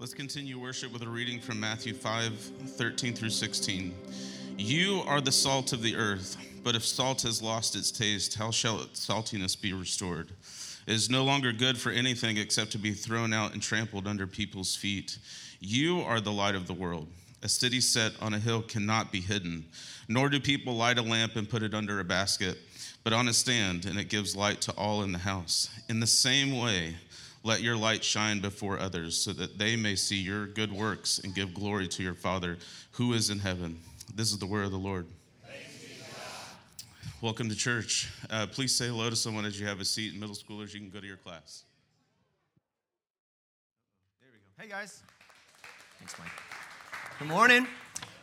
Let's continue worship with a reading from Matthew 5 13 through 16. You are the salt of the earth, but if salt has lost its taste, how shall its saltiness be restored? It is no longer good for anything except to be thrown out and trampled under people's feet. You are the light of the world. A city set on a hill cannot be hidden, nor do people light a lamp and put it under a basket, but on a stand, and it gives light to all in the house. In the same way, let your light shine before others so that they may see your good works and give glory to your Father who is in heaven. This is the word of the Lord. Welcome to church. Uh, please say hello to someone as you have a seat. Middle schoolers, you can go to your class. There we go. Hey, guys. Thanks, Mike. Good morning.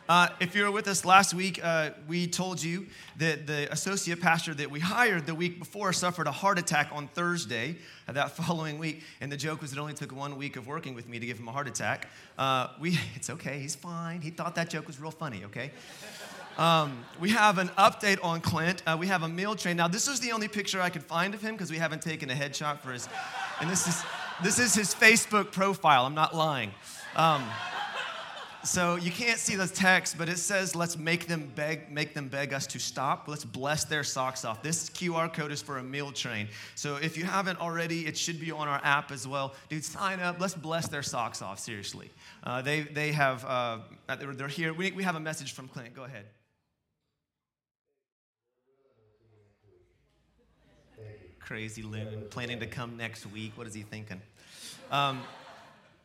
Uh, if you were with us last week, uh, we told you that the associate pastor that we hired the week before suffered a heart attack on Thursday of that following week. And the joke was it only took one week of working with me to give him a heart attack. Uh, we, it's okay, he's fine. He thought that joke was real funny, okay? Um, we have an update on Clint. Uh, we have a meal train. Now, this is the only picture I could find of him because we haven't taken a headshot for his. And this is, this is his Facebook profile. I'm not lying. Um, so you can't see the text, but it says, let's make them beg, make them beg us to stop. Let's bless their socks off. This QR code is for a meal train. So if you haven't already, it should be on our app as well. Dude, sign up. Let's bless their socks off, seriously. Uh, they, they have, uh, they're, they're here. We, we have a message from Clint. Go ahead. Crazy Loon, planning to come next week. What is he thinking? Um,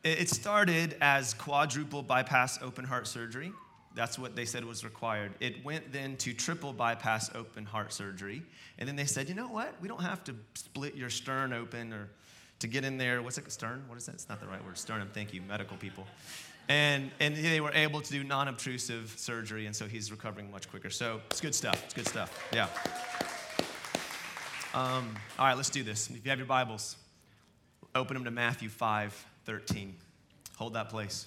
it started as quadruple bypass open heart surgery. That's what they said was required. It went then to triple bypass open heart surgery. And then they said, you know what? We don't have to split your stern open or to get in there. What's it? Stern? What is that? It's not the right word. Sternum. Thank you, medical people. And, and they were able to do non obtrusive surgery. And so he's recovering much quicker. So it's good stuff. It's good stuff. Yeah. Um, all right, let's do this. If you have your Bibles, open them to Matthew 5 13. Hold that place.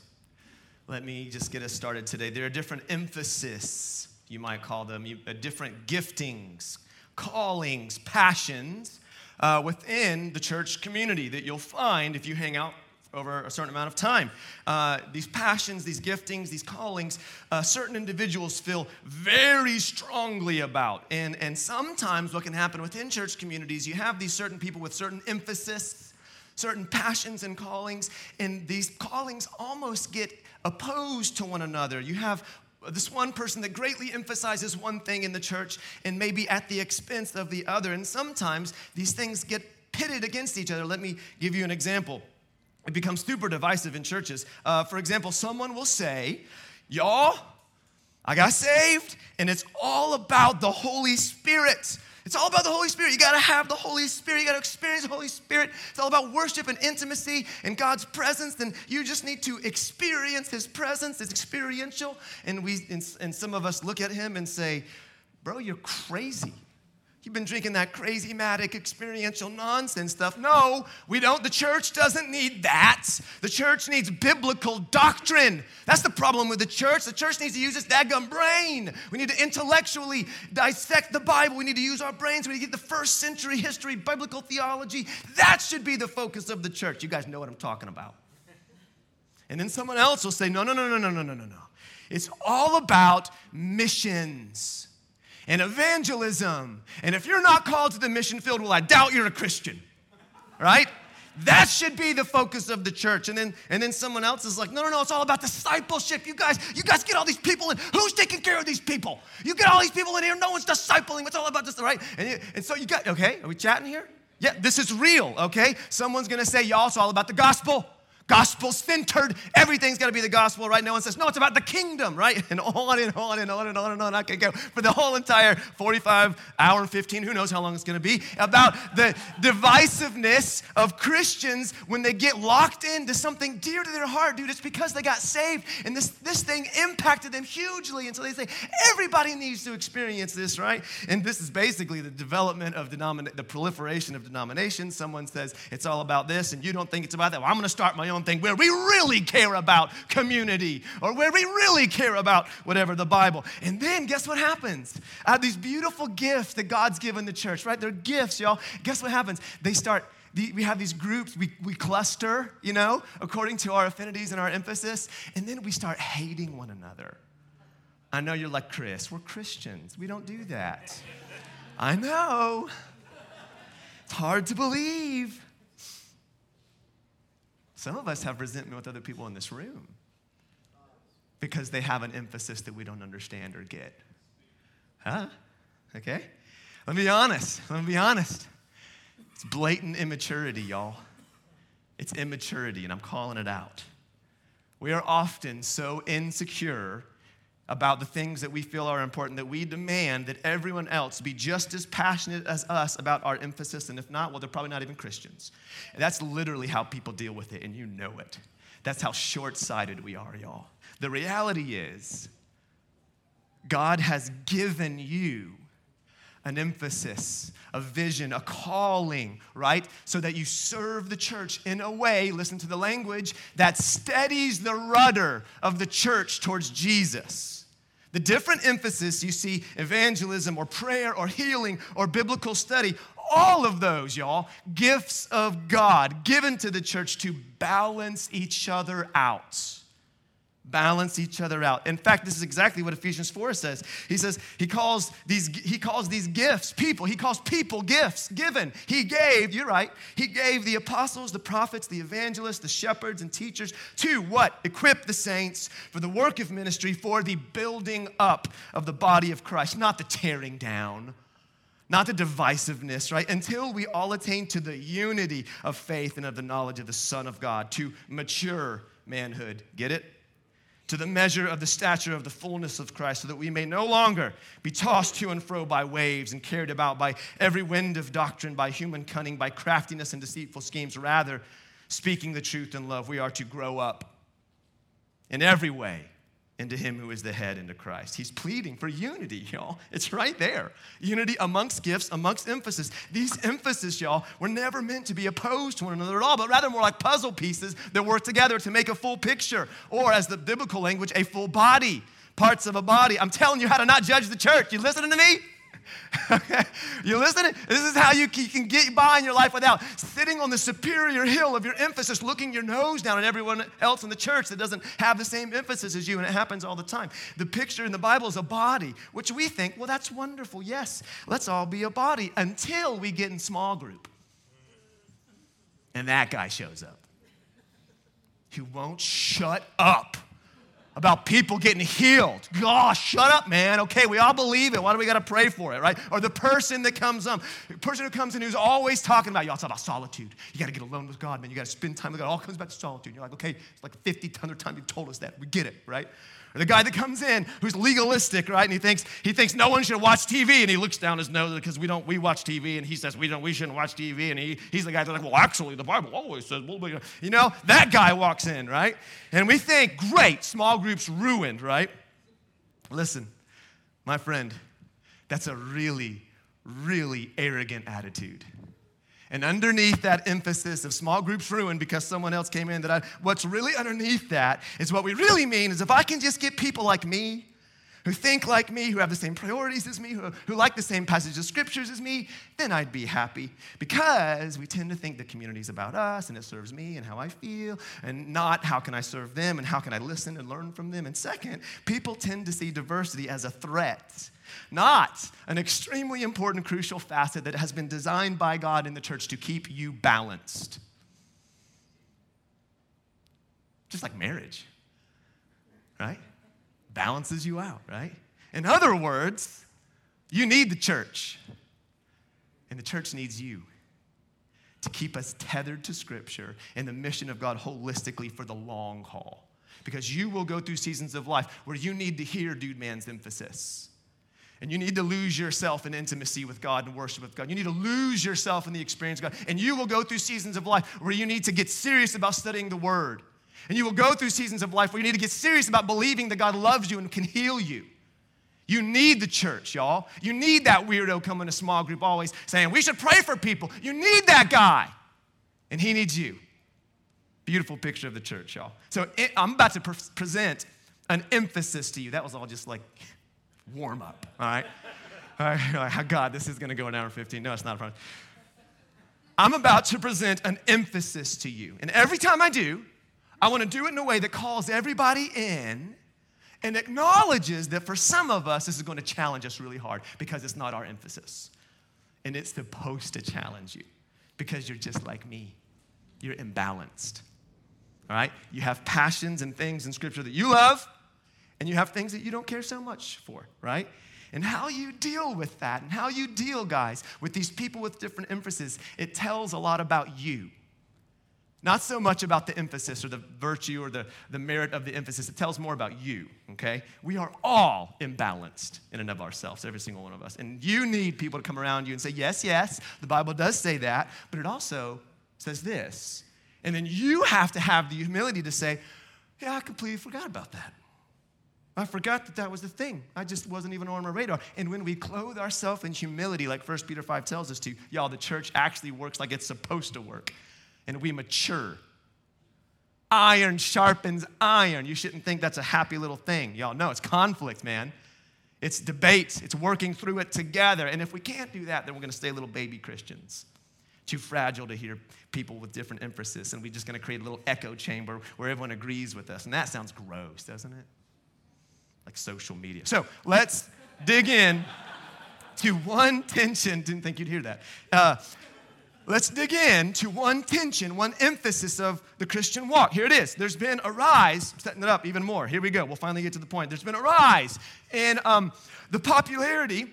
Let me just get us started today. There are different emphasis, you might call them, uh, different giftings, callings, passions uh, within the church community that you'll find if you hang out over a certain amount of time. Uh, these passions, these giftings, these callings, uh, certain individuals feel very strongly about. And, and sometimes what can happen within church communities, you have these certain people with certain emphasis certain passions and callings, and these callings almost get opposed to one another. You have this one person that greatly emphasizes one thing in the church and maybe at the expense of the other. And sometimes these things get pitted against each other. Let me give you an example. It becomes super divisive in churches. Uh, for example, someone will say, Y'all, I got saved, and it's all about the Holy Spirit. It's all about the Holy Spirit. You got to have the Holy Spirit. You got to experience the Holy Spirit. It's all about worship and intimacy and God's presence. Then you just need to experience His presence. It's experiential. And we and, and some of us look at Him and say, "Bro, you're crazy." You've been drinking that crazy matic experiential nonsense stuff. No, we don't. The church doesn't need that. The church needs biblical doctrine. That's the problem with the church. The church needs to use its daggum brain. We need to intellectually dissect the Bible. We need to use our brains. We need to get the first century history, biblical theology. That should be the focus of the church. You guys know what I'm talking about. And then someone else will say, no, no, no, no, no, no, no, no, no. It's all about missions and evangelism. And if you're not called to the mission field, well, I doubt you're a Christian, right? That should be the focus of the church. And then, and then someone else is like, no, no, no, it's all about discipleship. You guys, you guys get all these people in. Who's taking care of these people? You get all these people in here, no one's discipling. It's all about this, right? And, you, and so you got, okay, are we chatting here? Yeah, this is real, okay? Someone's gonna say, y'all, it's all about the gospel gospel centered. Everything's got to be the gospel, right? No one says, no, it's about the kingdom, right? And on and on and on and on and on. I can go for the whole entire 45 hour and 15, who knows how long it's going to be, about the divisiveness of Christians when they get locked into something dear to their heart, dude. It's because they got saved and this, this thing impacted them hugely. And so they say, everybody needs to experience this, right? And this is basically the development of the proliferation of denominations. Someone says it's all about this, and you don't think it's about that. Well, I'm going to start my own where we really care about community or where we really care about whatever the Bible. And then guess what happens? I have these beautiful gifts that God's given the church, right? They're gifts, y'all. Guess what happens? They start we have these groups, we, we cluster, you know, according to our affinities and our emphasis, and then we start hating one another. I know you're like, Chris, we're Christians. We don't do that. I know. It's hard to believe. Some of us have resentment with other people in this room because they have an emphasis that we don't understand or get. Huh? Okay? Let me be honest. Let me be honest. It's blatant immaturity, y'all. It's immaturity, and I'm calling it out. We are often so insecure about the things that we feel are important that we demand that everyone else be just as passionate as us about our emphasis, and if not, well, they're probably not even Christians. And that's literally how people deal with it, and you know it. That's how short sighted we are, y'all. The reality is, God has given you an emphasis, a vision, a calling, right? So that you serve the church in a way, listen to the language, that steadies the rudder of the church towards Jesus. The different emphasis you see, evangelism or prayer or healing or biblical study, all of those, y'all, gifts of God given to the church to balance each other out balance each other out. In fact, this is exactly what Ephesians 4 says. He says he calls these he calls these gifts people. He calls people gifts given. He gave, you're right. He gave the apostles, the prophets, the evangelists, the shepherds and teachers to what? Equip the saints for the work of ministry for the building up of the body of Christ, not the tearing down. Not the divisiveness, right? Until we all attain to the unity of faith and of the knowledge of the Son of God, to mature manhood. Get it? To the measure of the stature of the fullness of Christ, so that we may no longer be tossed to and fro by waves and carried about by every wind of doctrine, by human cunning, by craftiness and deceitful schemes. Rather, speaking the truth in love, we are to grow up in every way into him who is the head, into Christ. He's pleading for unity, y'all. It's right there. Unity amongst gifts, amongst emphasis. These emphasis, y'all, were never meant to be opposed to one another at all, but rather more like puzzle pieces that work together to make a full picture, or as the biblical language, a full body, parts of a body. I'm telling you how to not judge the church. You listening to me? Okay? You listening? This is how you can get by in your life without sitting on the superior hill of your emphasis, looking your nose down at everyone else in the church that doesn't have the same emphasis as you, and it happens all the time. The picture in the Bible is a body, which we think, well, that's wonderful. Yes, let's all be a body until we get in small group. And that guy shows up He won't shut up about people getting healed. Gosh, shut up, man. Okay, we all believe it. Why do we got to pray for it, right? Or the person that comes up, the person who comes in who's always talking about, y'all talk about solitude. You got to get alone with God, man. You got to spend time with God. It all comes back to solitude. You're like, okay, it's like 50 hundred times you've told us that. We get it, right? Or the guy that comes in who's legalistic, right? And he thinks he thinks no one should watch TV, and he looks down his nose because we don't we watch TV, and he says we don't we shouldn't watch TV, and he, he's the guy that's like, well, actually, the Bible always says, you know, that guy walks in, right? And we think, great, small groups ruined, right? Listen, my friend, that's a really, really arrogant attitude. And underneath that emphasis of small groups ruined because someone else came in, that I, what's really underneath that is what we really mean is if I can just get people like me, who think like me, who have the same priorities as me, who, who like the same passages of scriptures as me, then I'd be happy. Because we tend to think the community is about us and it serves me and how I feel, and not how can I serve them and how can I listen and learn from them. And second, people tend to see diversity as a threat not an extremely important, crucial facet that has been designed by God in the church to keep you balanced. Just like marriage, right? Balances you out, right? In other words, you need the church, and the church needs you to keep us tethered to Scripture and the mission of God holistically for the long haul. Because you will go through seasons of life where you need to hear dude man's emphasis and you need to lose yourself in intimacy with God and worship with God. You need to lose yourself in the experience of God. And you will go through seasons of life where you need to get serious about studying the Word. And you will go through seasons of life where you need to get serious about believing that God loves you and can heal you. You need the church, y'all. You need that weirdo coming to small group always saying, We should pray for people. You need that guy. And he needs you. Beautiful picture of the church, y'all. So I'm about to pre- present an emphasis to you. That was all just like warm up, all right? All right, like, oh, God, this is going to go an hour and 15. No, it's not a problem. I'm about to present an emphasis to you. And every time I do, I want to do it in a way that calls everybody in and acknowledges that for some of us, this is going to challenge us really hard because it's not our emphasis. And it's supposed to challenge you because you're just like me. You're imbalanced. All right? You have passions and things in Scripture that you love, and you have things that you don't care so much for, right? And how you deal with that, and how you deal, guys, with these people with different emphases, it tells a lot about you. Not so much about the emphasis or the virtue or the, the merit of the emphasis. It tells more about you, okay? We are all imbalanced in and of ourselves, every single one of us. And you need people to come around you and say, yes, yes, the Bible does say that, but it also says this. And then you have to have the humility to say, yeah, I completely forgot about that. I forgot that that was the thing. I just wasn't even on my radar. And when we clothe ourselves in humility, like 1 Peter 5 tells us to, y'all, the church actually works like it's supposed to work. And we mature. Iron sharpens iron. You shouldn't think that's a happy little thing. Y'all know it's conflict, man. It's debate, it's working through it together. And if we can't do that, then we're going to stay little baby Christians. Too fragile to hear people with different emphasis. And we're just going to create a little echo chamber where everyone agrees with us. And that sounds gross, doesn't it? like social media. So let's dig in to one tension. Didn't think you'd hear that. Uh, let's dig in to one tension, one emphasis of the Christian walk. Here it is. There's been a rise, I'm setting it up even more. Here we go. We'll finally get to the point. There's been a rise in um, the popularity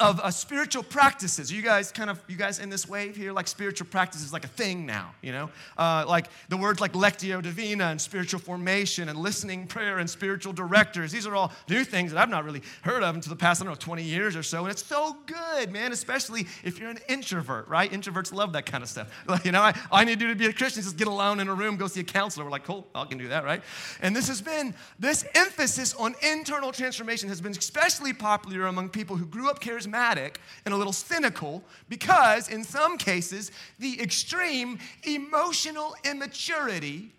of uh, spiritual practices. You guys kind of, you guys in this wave here, like spiritual practices, like a thing now, you know? Uh, like the words like lectio divina and spiritual formation and listening prayer and spiritual directors. These are all new things that I've not really heard of until the past, I don't know, 20 years or so. And it's so good, man, especially if you're an introvert, right? Introverts love that kind of stuff. Like, you know, I, all I need to do to be a Christian is just get alone in a room, go see a counselor. We're like, cool, I can do that, right? And this has been, this emphasis on internal transformation has been especially popular among people who grew up charismatic charismatic and a little cynical because, in some cases, the extreme emotional immaturity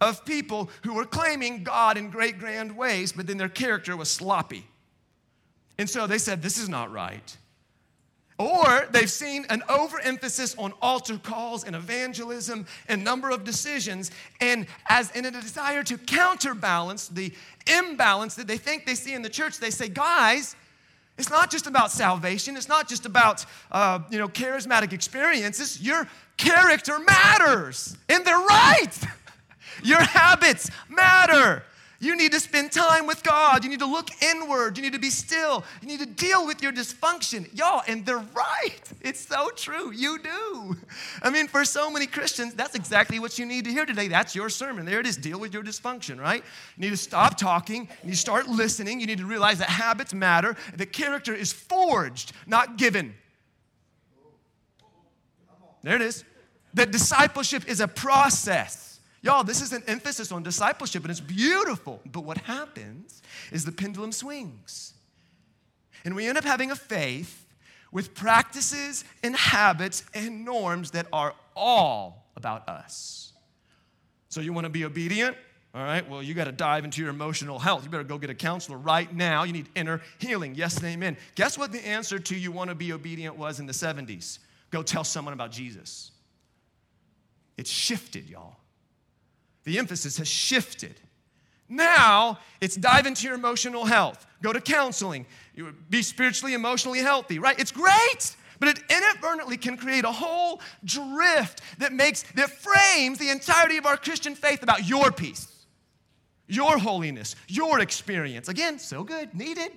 of people who were claiming God in great grand ways, but then their character was sloppy. And so they said, This is not right. Or they've seen an overemphasis on altar calls and evangelism and number of decisions, and as in a desire to counterbalance the imbalance that they think they see in the church, they say, guys, it's not just about salvation. It's not just about, uh, you know, charismatic experiences. Your character matters, and they're right. Your habits matter. You need to spend time with God. You need to look inward. You need to be still. You need to deal with your dysfunction. Y'all, and they're right. It's so true. You do. I mean, for so many Christians, that's exactly what you need to hear today. That's your sermon. There it is. Deal with your dysfunction, right? You need to stop talking. You need to start listening. You need to realize that habits matter. The character is forged, not given. There it is. That discipleship is a process. Y'all, this is an emphasis on discipleship, and it's beautiful. But what happens is the pendulum swings. And we end up having a faith with practices and habits and norms that are all about us. So, you want to be obedient? All right, well, you got to dive into your emotional health. You better go get a counselor right now. You need inner healing. Yes and amen. Guess what the answer to you want to be obedient was in the 70s? Go tell someone about Jesus. It's shifted, y'all. The emphasis has shifted. Now it's dive into your emotional health, go to counseling, be spiritually, emotionally healthy, right? It's great, but it inadvertently can create a whole drift that makes, that frames the entirety of our Christian faith about your peace, your holiness, your experience. Again, so good, needed,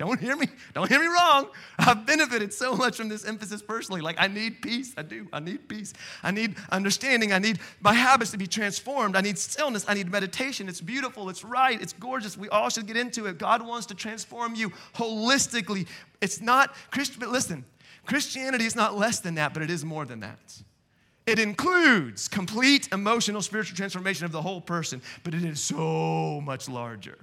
don't hear me, don't hear me wrong. I've benefited so much from this emphasis personally. Like, I need peace. I do. I need peace. I need understanding. I need my habits to be transformed. I need stillness. I need meditation. It's beautiful. It's right. It's gorgeous. We all should get into it. God wants to transform you holistically. It's not Christian, but listen, Christianity is not less than that, but it is more than that. It includes complete emotional, spiritual transformation of the whole person, but it is so much larger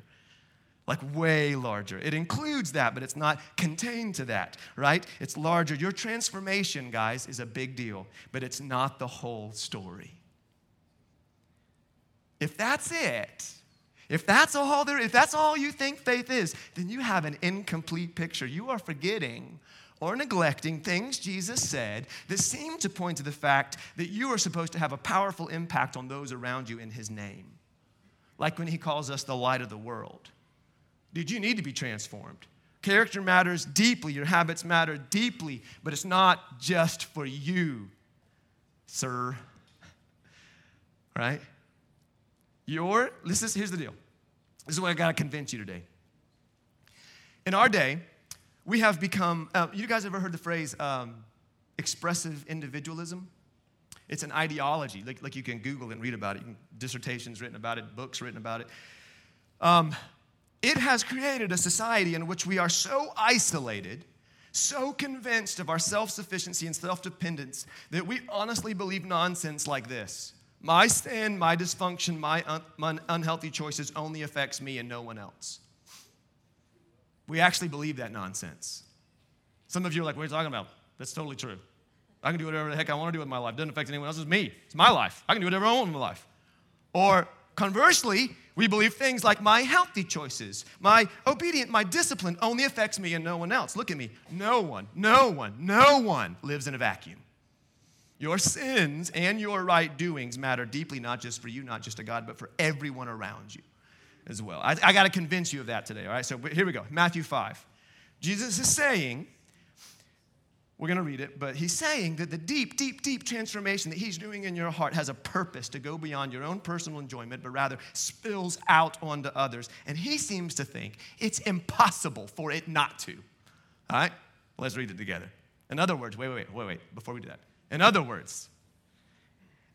like way larger. It includes that, but it's not contained to that, right? It's larger. Your transformation, guys, is a big deal, but it's not the whole story. If that's it, if that's all there, if that's all you think faith is, then you have an incomplete picture. You are forgetting or neglecting things Jesus said that seem to point to the fact that you are supposed to have a powerful impact on those around you in His name. Like when He calls us the light of the world. Dude, you need to be transformed. Character matters deeply, your habits matter deeply, but it's not just for you, sir. Right? Your, is, here's the deal. This is what I got to convince you today. In our day, we have become, uh, you guys ever heard the phrase um, expressive individualism? It's an ideology, like, like you can Google and read about it. Dissertations written about it, books written about it. Um, it has created a society in which we are so isolated, so convinced of our self sufficiency and self dependence that we honestly believe nonsense like this My sin, my dysfunction, my, un- my unhealthy choices only affects me and no one else. We actually believe that nonsense. Some of you are like, what are you talking about? That's totally true. I can do whatever the heck I want to do with my life. It doesn't affect anyone else. It's me. It's my life. I can do whatever I want with my life. Or conversely, we believe things like my healthy choices, my obedient, my discipline only affects me and no one else. Look at me. No one, no one, no one lives in a vacuum. Your sins and your right doings matter deeply, not just for you, not just to God, but for everyone around you as well. I, I got to convince you of that today, all right? So here we go Matthew 5. Jesus is saying, we're going to read it, but he's saying that the deep, deep, deep transformation that he's doing in your heart has a purpose to go beyond your own personal enjoyment, but rather spills out onto others. And he seems to think it's impossible for it not to. All right? Let's read it together. In other words, wait, wait, wait, wait, before we do that. In other words,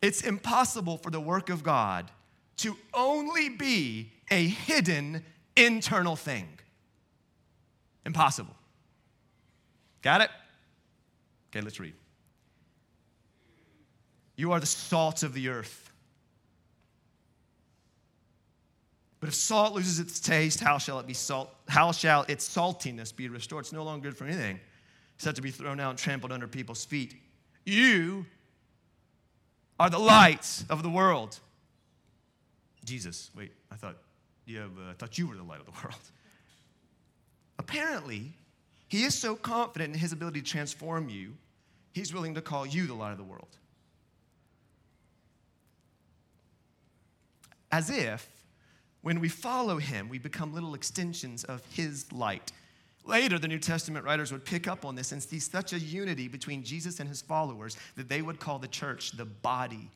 it's impossible for the work of God to only be a hidden internal thing. Impossible. Got it? Okay, let's read. You are the salt of the earth. But if salt loses its taste, how shall it be salt? How shall its saltiness be restored? It's no longer good for anything except to be thrown out and trampled under people's feet. You are the light of the world. Jesus, wait, I thought you have, uh, I thought you were the light of the world. Apparently, he is so confident in his ability to transform you, he's willing to call you the light of the world. As if when we follow him, we become little extensions of his light. Later, the New Testament writers would pick up on this and see such a unity between Jesus and his followers that they would call the church the body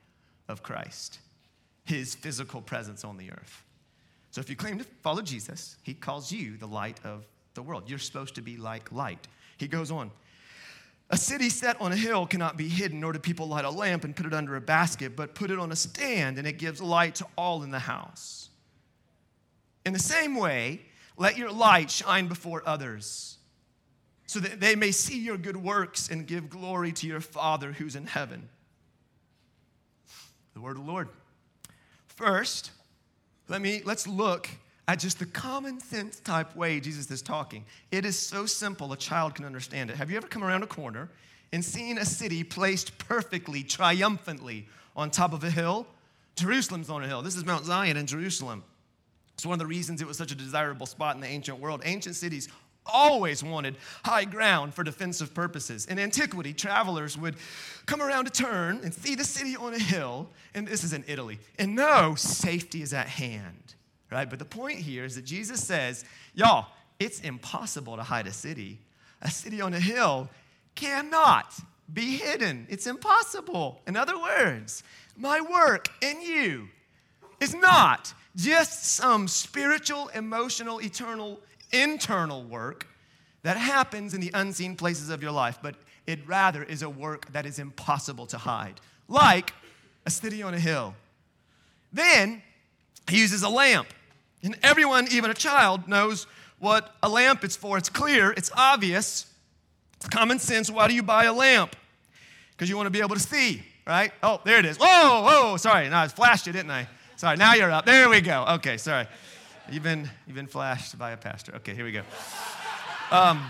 of Christ, his physical presence on the earth. So if you claim to follow Jesus, he calls you the light of the world. You're supposed to be like light. He goes on. A city set on a hill cannot be hidden, nor do people light a lamp and put it under a basket, but put it on a stand, and it gives light to all in the house. In the same way, let your light shine before others, so that they may see your good works and give glory to your Father who's in heaven. The word of the Lord. First, let me let's look at just the common sense type way Jesus is talking. It is so simple a child can understand it. Have you ever come around a corner and seen a city placed perfectly, triumphantly on top of a hill? Jerusalem's on a hill. This is Mount Zion in Jerusalem. It's one of the reasons it was such a desirable spot in the ancient world. Ancient cities always wanted high ground for defensive purposes. In antiquity, travelers would come around a turn and see the city on a hill, and this is in Italy, and know safety is at hand, right? But the point here is that Jesus says, y'all, it's impossible to hide a city. A city on a hill cannot be hidden. It's impossible. In other words, my work in you is not just some spiritual, emotional, eternal, internal work that happens in the unseen places of your life, but it rather is a work that is impossible to hide, like a city on a hill. Then he uses a lamp. And everyone, even a child, knows what a lamp is for. It's clear, it's obvious, it's common sense. Why do you buy a lamp? Because you want to be able to see, right? Oh, there it is. Whoa, whoa, sorry. Now I flashed you, didn't I? Sorry, now you're up. There we go. Okay, sorry. You've been, you've been flashed by a pastor. Okay, here we go. Um,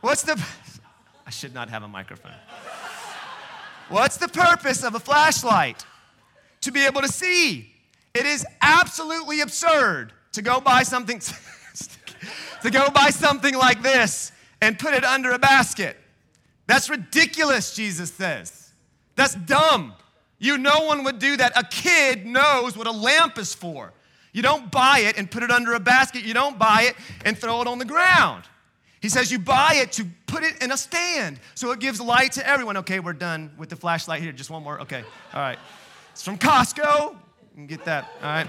what's the, I should not have a microphone. What's the purpose of a flashlight? To be able to see. It is absolutely absurd to go buy something, to go buy something like this and put it under a basket. That's ridiculous, Jesus says. That's dumb. You, no one would do that. A kid knows what a lamp is for. You don't buy it and put it under a basket. You don't buy it and throw it on the ground. He says you buy it to put it in a stand so it gives light to everyone. Okay, we're done with the flashlight here. Just one more. Okay, all right. It's from Costco. Can get that, all right?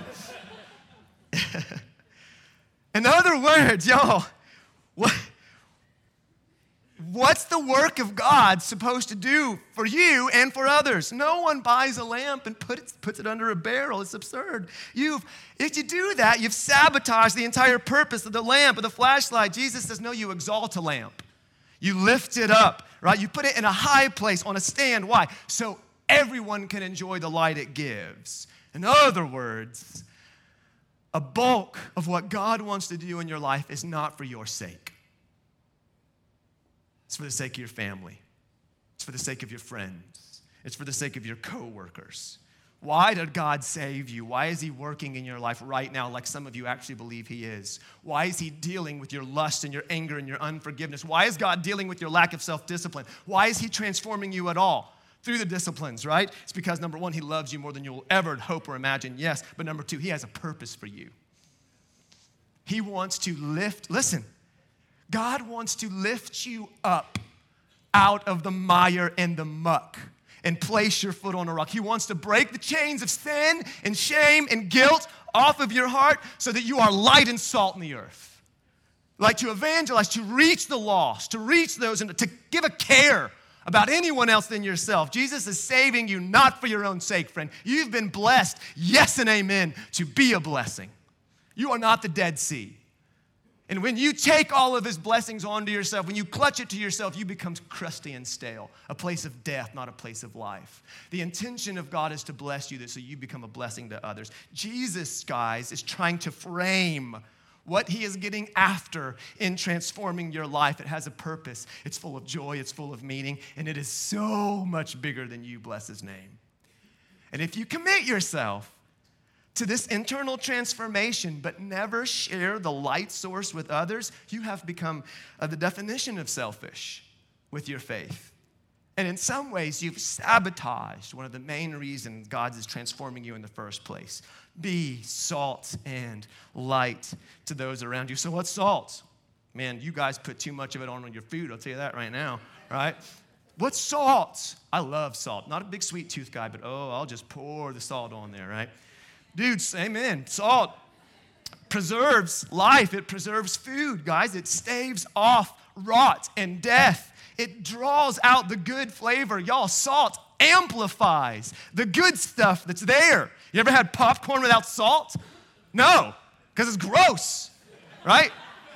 in other words, y'all, what, what's the work of God supposed to do for you and for others? No one buys a lamp and put it, puts it under a barrel. It's absurd. You've, if you do that, you've sabotaged the entire purpose of the lamp, of the flashlight. Jesus says, no, you exalt a lamp. You lift it up, right? You put it in a high place on a stand. Why? So everyone can enjoy the light it gives. In other words, a bulk of what God wants to do in your life is not for your sake. It's for the sake of your family. It's for the sake of your friends. It's for the sake of your coworkers. Why did God save you? Why is He working in your life right now, like some of you actually believe He is? Why is He dealing with your lust and your anger and your unforgiveness? Why is God dealing with your lack of self discipline? Why is He transforming you at all? Through the disciplines, right? It's because number one, He loves you more than you'll ever hope or imagine, yes. But number two, He has a purpose for you. He wants to lift, listen, God wants to lift you up out of the mire and the muck and place your foot on a rock. He wants to break the chains of sin and shame and guilt off of your heart so that you are light and salt in the earth. Like to evangelize, to reach the lost, to reach those, and to give a care about anyone else than yourself. Jesus is saving you not for your own sake, friend. You've been blessed, yes and amen, to be a blessing. You are not the Dead Sea. And when you take all of his blessings onto yourself, when you clutch it to yourself, you become crusty and stale, a place of death, not a place of life. The intention of God is to bless you so you become a blessing to others. Jesus, guys, is trying to frame what he is getting after in transforming your life. It has a purpose, it's full of joy, it's full of meaning, and it is so much bigger than you, bless his name. And if you commit yourself, to this internal transformation, but never share the light source with others, you have become uh, the definition of selfish with your faith. And in some ways, you've sabotaged one of the main reasons God is transforming you in the first place. Be salt and light to those around you. So, what's salt? Man, you guys put too much of it on your food, I'll tell you that right now, right? What's salt? I love salt. Not a big sweet tooth guy, but oh, I'll just pour the salt on there, right? Dudes, amen. Salt preserves life, it preserves food, guys. It staves off rot and death. It draws out the good flavor. Y'all, salt amplifies the good stuff that's there. You ever had popcorn without salt? No, because it's gross, right?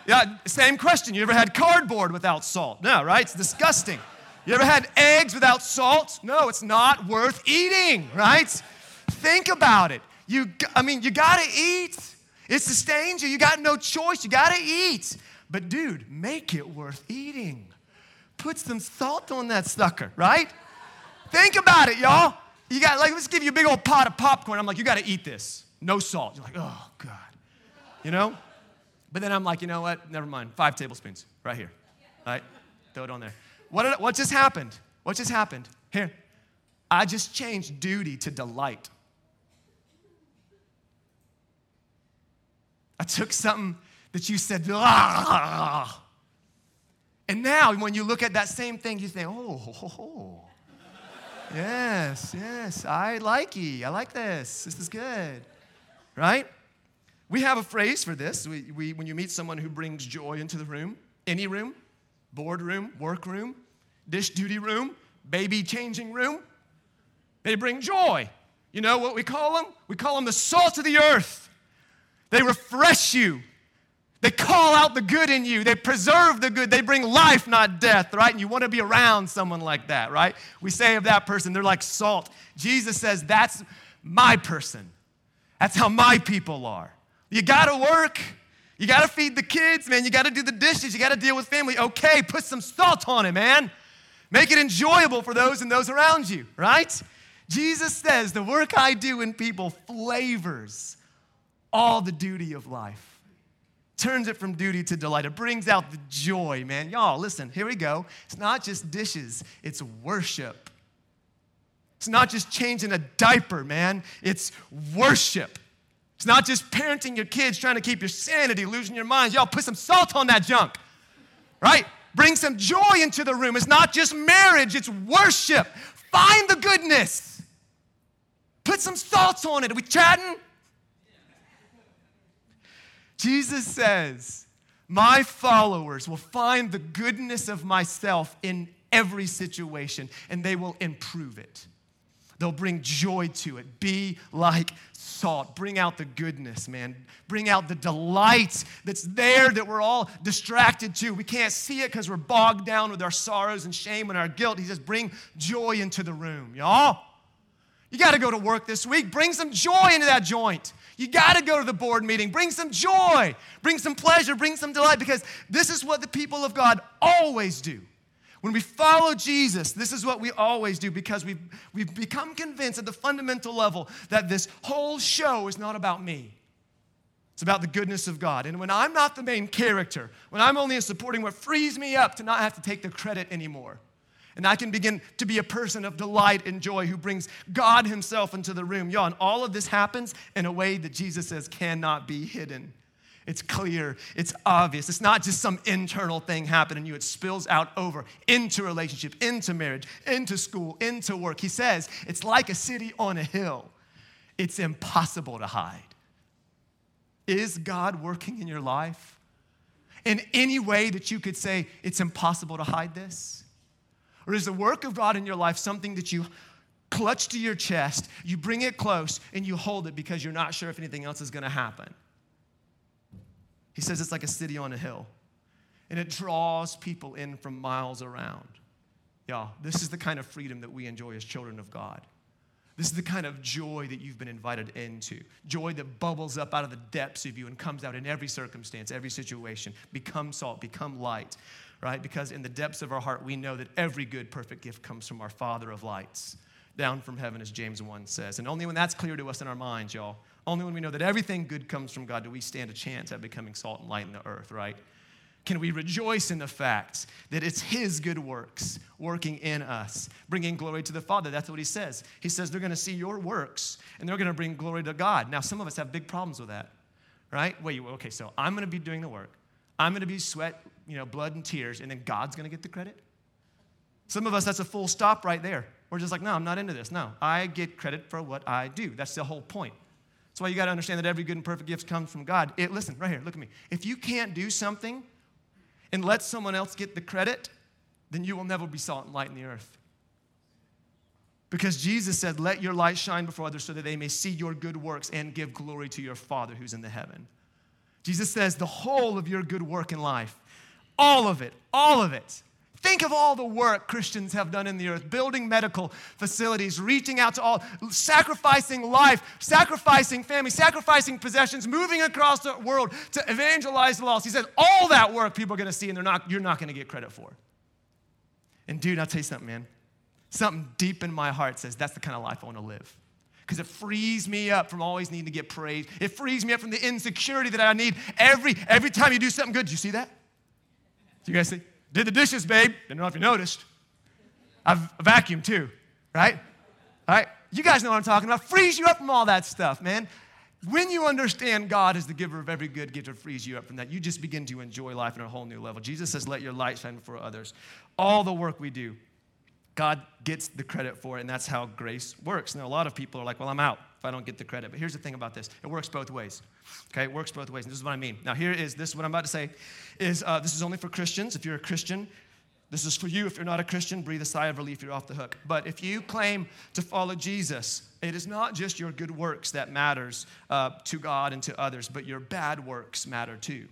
Yeah, same question. You ever had cardboard without salt? No, right? It's disgusting. You ever had eggs without salt? No, it's not worth eating, right? Think about it. You, I mean, you gotta eat. It sustains you. You got no choice. You gotta eat. But dude, make it worth eating. Put some salt on that sucker, right? Think about it, y'all. You got like let's give you a big old pot of popcorn. I'm like, you gotta eat this. No salt. You're like, oh God. You know? But then I'm like, you know what? Never mind. Five tablespoons right here. All right? Throw it on there. What, what just happened? What just happened? Here. I just changed duty to delight. I took something that you said, ah. And now, when you look at that same thing, you think, oh, yes, yes, I like ye. I like this. This is good. Right? We have a phrase for this. We, we, when you meet someone who brings joy into the room, any room, boardroom, workroom, dish duty room, baby changing room, they bring joy. You know what we call them? We call them the salt of the earth. They refresh you. They call out the good in you. They preserve the good. They bring life, not death, right? And you want to be around someone like that, right? We say of that person, they're like salt. Jesus says, that's my person. That's how my people are. You got to work. You got to feed the kids, man. You got to do the dishes. You got to deal with family. Okay, put some salt on it, man. Make it enjoyable for those and those around you, right? Jesus says, the work I do in people flavors all the duty of life. Turns it from duty to delight. It brings out the joy, man. Y'all, listen, here we go. It's not just dishes, it's worship. It's not just changing a diaper, man. It's worship. It's not just parenting your kids, trying to keep your sanity, losing your mind. Y'all put some salt on that junk, right? Bring some joy into the room. It's not just marriage, it's worship. Find the goodness. Put some salt on it. Are we chatting? Jesus says, My followers will find the goodness of myself in every situation and they will improve it. They'll bring joy to it. Be like salt. Bring out the goodness, man. Bring out the delight that's there that we're all distracted to. We can't see it because we're bogged down with our sorrows and shame and our guilt. He says, bring joy into the room, y'all. You got to go to work this week. Bring some joy into that joint. You got to go to the board meeting. Bring some joy. Bring some pleasure. Bring some delight because this is what the people of God always do. When we follow Jesus, this is what we always do because we've, we've become convinced at the fundamental level that this whole show is not about me. It's about the goodness of God. And when I'm not the main character, when I'm only a supporting what frees me up to not have to take the credit anymore, and I can begin to be a person of delight and joy who brings God Himself into the room. Y'all, and all of this happens in a way that Jesus says cannot be hidden. It's clear, it's obvious. It's not just some internal thing happening you, it spills out over into relationship, into marriage, into school, into work. He says it's like a city on a hill, it's impossible to hide. Is God working in your life in any way that you could say it's impossible to hide this? Or is the work of God in your life something that you clutch to your chest, you bring it close, and you hold it because you're not sure if anything else is going to happen? He says it's like a city on a hill, and it draws people in from miles around. Y'all, this is the kind of freedom that we enjoy as children of God. This is the kind of joy that you've been invited into. Joy that bubbles up out of the depths of you and comes out in every circumstance, every situation. Become salt, become light, right? Because in the depths of our heart, we know that every good, perfect gift comes from our Father of lights, down from heaven, as James 1 says. And only when that's clear to us in our minds, y'all, only when we know that everything good comes from God do we stand a chance at becoming salt and light in the earth, right? Can we rejoice in the fact that it's His good works working in us, bringing glory to the Father? That's what He says. He says they're going to see your works and they're going to bring glory to God. Now, some of us have big problems with that, right? Wait, okay, so I'm going to be doing the work. I'm going to be sweat, you know, blood and tears, and then God's going to get the credit? Some of us, that's a full stop right there. We're just like, no, I'm not into this. No, I get credit for what I do. That's the whole point. That's why you got to understand that every good and perfect gift comes from God. It, listen, right here, look at me. If you can't do something and let someone else get the credit, then you will never be salt and light in the earth. Because Jesus said, Let your light shine before others so that they may see your good works and give glory to your Father who's in the heaven. Jesus says, The whole of your good work in life, all of it, all of it, Think of all the work Christians have done in the earth, building medical facilities, reaching out to all, sacrificing life, sacrificing family, sacrificing possessions, moving across the world to evangelize the lost. He says, all that work people are going to see and they're not, you're not going to get credit for. And dude, I'll tell you something, man. Something deep in my heart says that's the kind of life I want to live because it frees me up from always needing to get praised. It frees me up from the insecurity that I need every every time you do something good. Do you see that? Do you guys see? Did the dishes, babe. I don't know if you noticed. I've vacuumed too, right? All right? You guys know what I'm talking about. Frees you up from all that stuff, man. When you understand God is the giver of every good gift, it frees you up from that. You just begin to enjoy life on a whole new level. Jesus says, Let your light shine for others. All the work we do, God gets the credit for it, and that's how grace works. Now, a lot of people are like, Well, I'm out if I don't get the credit. But here's the thing about this it works both ways. Okay, it works both ways. And this is what I mean. Now, here is this what I'm about to say is uh, this is only for Christians. If you're a Christian, this is for you. If you're not a Christian, breathe a sigh of relief, you're off the hook. But if you claim to follow Jesus, it is not just your good works that matters uh, to God and to others, but your bad works matter too.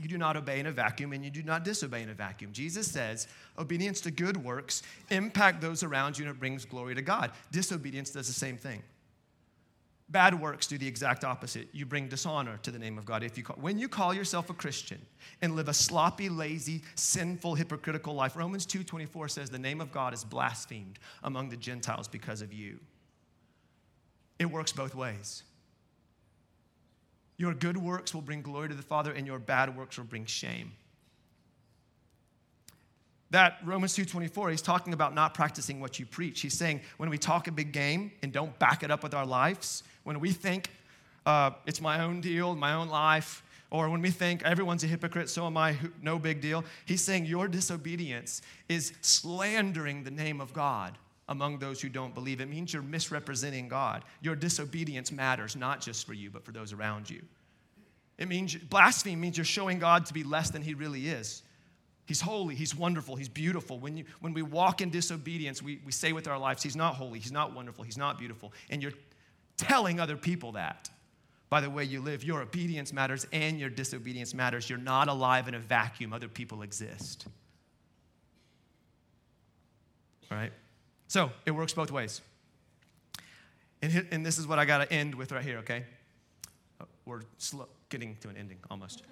You do not obey in a vacuum and you do not disobey in a vacuum. Jesus says obedience to good works impact those around you and it brings glory to God. Disobedience does the same thing. Bad works do the exact opposite. You bring dishonor to the name of God. If you call, when you call yourself a Christian and live a sloppy, lazy, sinful, hypocritical life, Romans 2:24 says the name of God is blasphemed among the Gentiles because of you. It works both ways. Your good works will bring glory to the Father, and your bad works will bring shame. That Romans 2:24, he's talking about not practicing what you preach. He's saying when we talk a big game and don't back it up with our lives, when we think uh, it's my own deal, my own life, or when we think everyone's a hypocrite, so am I, no big deal, he's saying your disobedience is slandering the name of God among those who don't believe. It means you're misrepresenting God. Your disobedience matters not just for you, but for those around you. It means blasphemy means you're showing God to be less than he really is. He's holy, he's wonderful, he's beautiful. When, you, when we walk in disobedience, we, we say with our lives, he's not holy, he's not wonderful, he's not beautiful. And you're telling other people that by the way you live. Your obedience matters and your disobedience matters. You're not alive in a vacuum, other people exist. All right? So it works both ways. And, and this is what I got to end with right here, okay? We're slow, getting to an ending almost.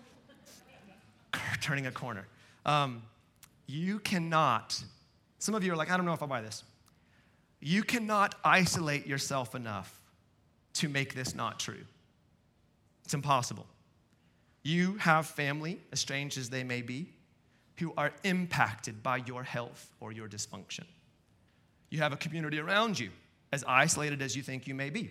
Turning a corner. Um, you cannot, some of you are like, I don't know if I'll buy this. You cannot isolate yourself enough to make this not true. It's impossible. You have family, estranged as they may be, who are impacted by your health or your dysfunction. You have a community around you, as isolated as you think you may be,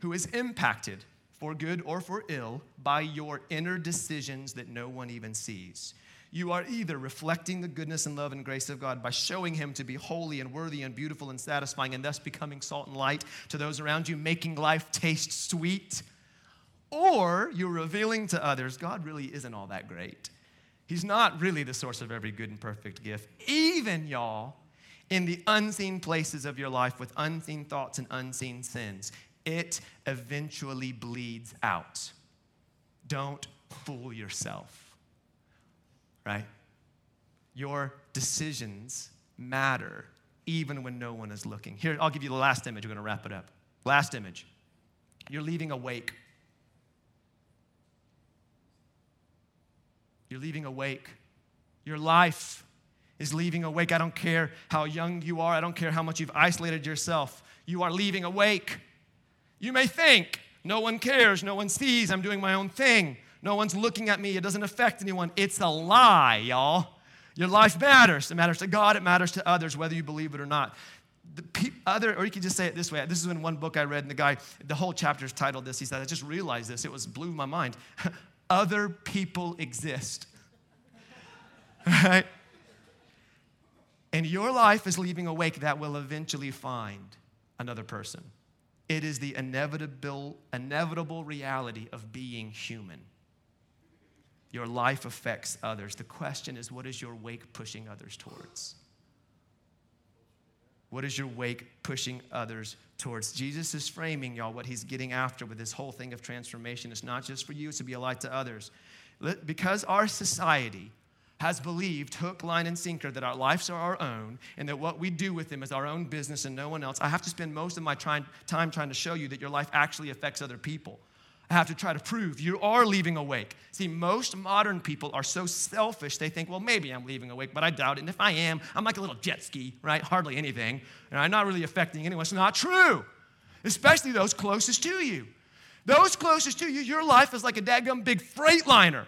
who is impacted for good or for ill by your inner decisions that no one even sees. You are either reflecting the goodness and love and grace of God by showing Him to be holy and worthy and beautiful and satisfying, and thus becoming salt and light to those around you, making life taste sweet, or you're revealing to others God really isn't all that great. He's not really the source of every good and perfect gift. Even, y'all, in the unseen places of your life with unseen thoughts and unseen sins, it eventually bleeds out. Don't fool yourself, right? Your decisions matter even when no one is looking. Here, I'll give you the last image. We're going to wrap it up. Last image. You're leaving a wake. You're leaving a wake. Your life is leaving a wake. I don't care how young you are, I don't care how much you've isolated yourself. You are leaving a wake. You may think, no one cares, no one sees, I'm doing my own thing, no one's looking at me, it doesn't affect anyone. It's a lie, y'all. Your life matters. It matters to God, it matters to others, whether you believe it or not. Pe- other, or you could just say it this way. This is in one book I read, and the guy, the whole chapter is titled this. He said, I just realized this. It was blew my mind. other people exist. right? And your life is leaving a wake that will eventually find another person. It is the inevitable, inevitable reality of being human. Your life affects others. The question is what is your wake pushing others towards? What is your wake pushing others towards? Jesus is framing, y'all, what he's getting after with this whole thing of transformation. It's not just for you, it's to be a light to others. Because our society has believed hook, line, and sinker that our lives are our own and that what we do with them is our own business and no one else, I have to spend most of my time trying to show you that your life actually affects other people. I have to try to prove you are leaving awake. See, most modern people are so selfish, they think, well, maybe I'm leaving awake, but I doubt it. And if I am, I'm like a little jet ski, right? Hardly anything. And I'm not really affecting anyone. It's not true, especially those closest to you. Those closest to you, your life is like a daggum big freight liner,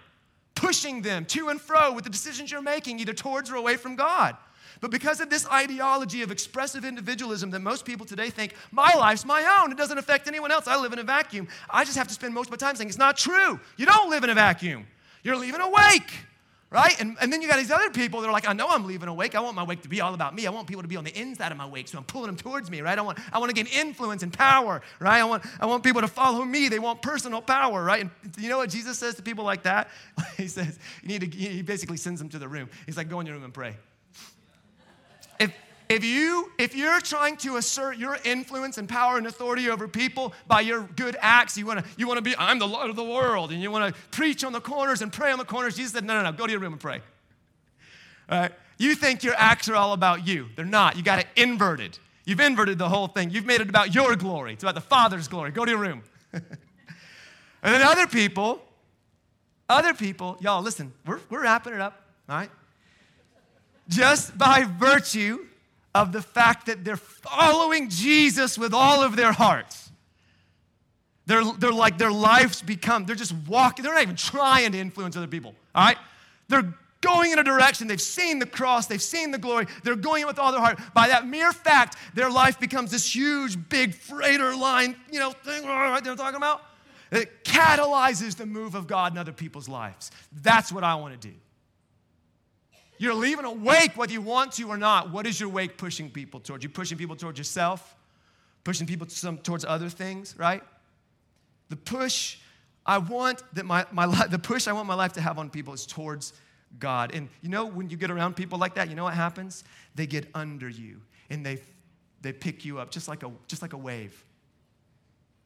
pushing them to and fro with the decisions you're making, either towards or away from God. But because of this ideology of expressive individualism that most people today think, my life's my own, it doesn't affect anyone else, I live in a vacuum, I just have to spend most of my time saying it's not true. You don't live in a vacuum, you're leaving awake. Right? And, and then you got these other people that are like, I know I'm leaving awake. I want my wake to be all about me. I want people to be on the inside of my wake, so I'm pulling them towards me, right? I want, I want to gain influence and power, right? I want, I want people to follow me. They want personal power, right? And you know what Jesus says to people like that? he says, you need to, he basically sends them to the room. He's like, go in your room and pray. If, you, if you're trying to assert your influence and power and authority over people by your good acts, you wanna, you wanna be, I'm the Lord of the world, and you wanna preach on the corners and pray on the corners, Jesus said, no, no, no, go to your room and pray. All right? You think your acts are all about you. They're not. You got it inverted. You've inverted the whole thing. You've made it about your glory. It's about the Father's glory. Go to your room. and then other people, other people, y'all, listen, we're, we're wrapping it up, all right? just by virtue of the fact that they're following Jesus with all of their hearts. They're, they're like their lives become, they're just walking, they're not even trying to influence other people, all right? They're going in a direction. They've seen the cross, they've seen the glory, they're going in with all their heart. By that mere fact, their life becomes this huge, big freighter line, you know, thing, right they're talking about. It catalyzes the move of God in other people's lives. That's what I want to do. You're leaving a wake whether you want to or not. What is your wake pushing people towards? You pushing people towards yourself? Pushing people to some, towards other things, right? The push I want that my, my the push I want my life to have on people is towards God. And you know, when you get around people like that, you know what happens? They get under you and they, they pick you up just like, a, just like a wave,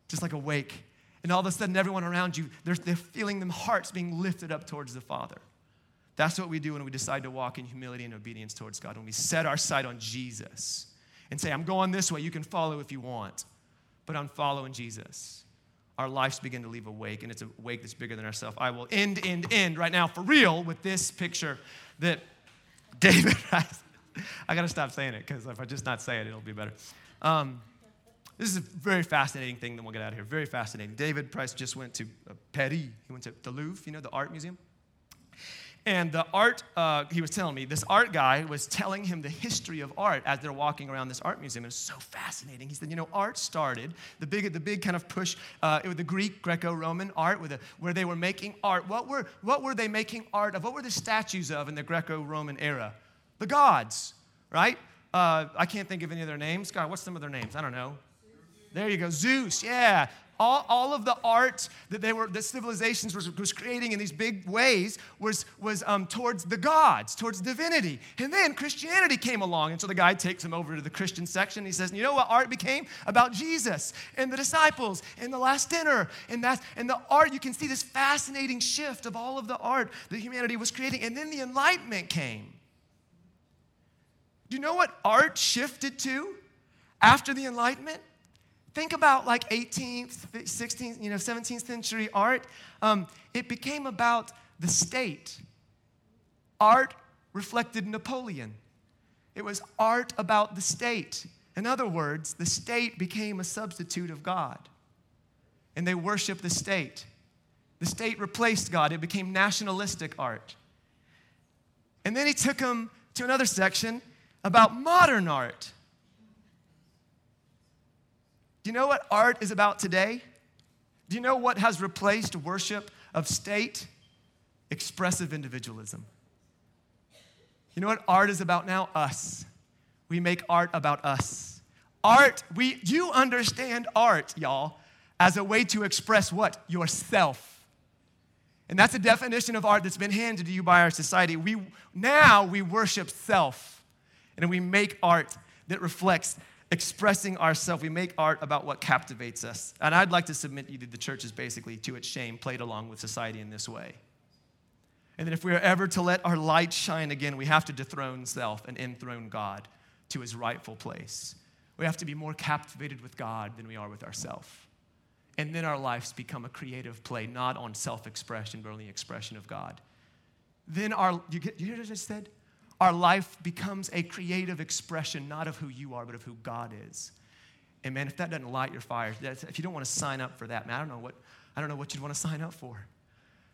just like a wake. And all of a sudden, everyone around you, they're, they're feeling them hearts being lifted up towards the Father. That's what we do when we decide to walk in humility and obedience towards God. When we set our sight on Jesus and say, I'm going this way, you can follow if you want, but I'm following Jesus our lives begin to leave a wake, and it's a wake that's bigger than ourselves. I will end, end, end right now for real with this picture that David has. I got to stop saying it because if I just not say it, it'll be better. Um, this is a very fascinating thing that we'll get out of here. Very fascinating. David Price just went to uh, Paris. He went to the Louvre, you know, the art museum. And the art, uh, he was telling me, this art guy was telling him the history of art as they're walking around this art museum. It was so fascinating. He said, you know, art started, the big, the big kind of push, uh, it was the Greek, Greco-Roman art with a, where they were making art. What were, what were they making art of? What were the statues of in the Greco-Roman era? The gods, right? Uh, I can't think of any of their names. God, what's some of their names? I don't know. There you go. Zeus, yeah all, all of the art that they were, that civilizations was, was creating in these big ways was, was um, towards the gods, towards divinity. And then Christianity came along, and so the guy takes him over to the Christian section. He says, you know what art became? About Jesus and the disciples and the last dinner. And, that, and the art, you can see this fascinating shift of all of the art that humanity was creating. And then the Enlightenment came. Do you know what art shifted to after the Enlightenment? Think about like 18th, 16th, you know, 17th century art. Um, it became about the state. Art reflected Napoleon. It was art about the state. In other words, the state became a substitute of God. And they worshiped the state. The state replaced God. It became nationalistic art. And then he took them to another section about modern art. Do you know what art is about today? Do you know what has replaced worship of state? Expressive individualism. You know what art is about now? Us. We make art about us. Art, we you understand art, y'all, as a way to express what? Yourself. And that's a definition of art that's been handed to you by our society. We now we worship self. And we make art that reflects expressing ourselves. We make art about what captivates us. And I'd like to submit you that the church is basically, to its shame, played along with society in this way. And that if we are ever to let our light shine again, we have to dethrone self and enthrone God to his rightful place. We have to be more captivated with God than we are with ourselves. And then our lives become a creative play, not on self expression, but on the expression of God. Then our, you, get, you hear what I just said? Our life becomes a creative expression, not of who you are, but of who God is. And man, if that doesn't light your fire, if you don't want to sign up for that, man, I don't know what, I don't know what you'd want to sign up for.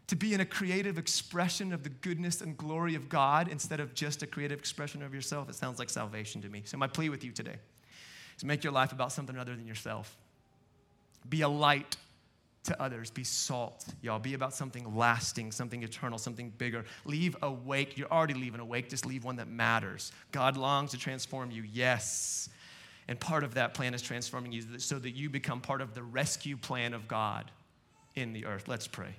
To be in a creative expression of the goodness and glory of God instead of just a creative expression of yourself, it sounds like salvation to me. So my plea with you today is make your life about something other than yourself. Be a light to others. Be salt, y'all. Be about something lasting, something eternal, something bigger. Leave a wake. You're already leaving a wake. Just leave one that matters. God longs to transform you, yes. And part of that plan is transforming you so that you become part of the rescue plan of God in the earth. Let's pray.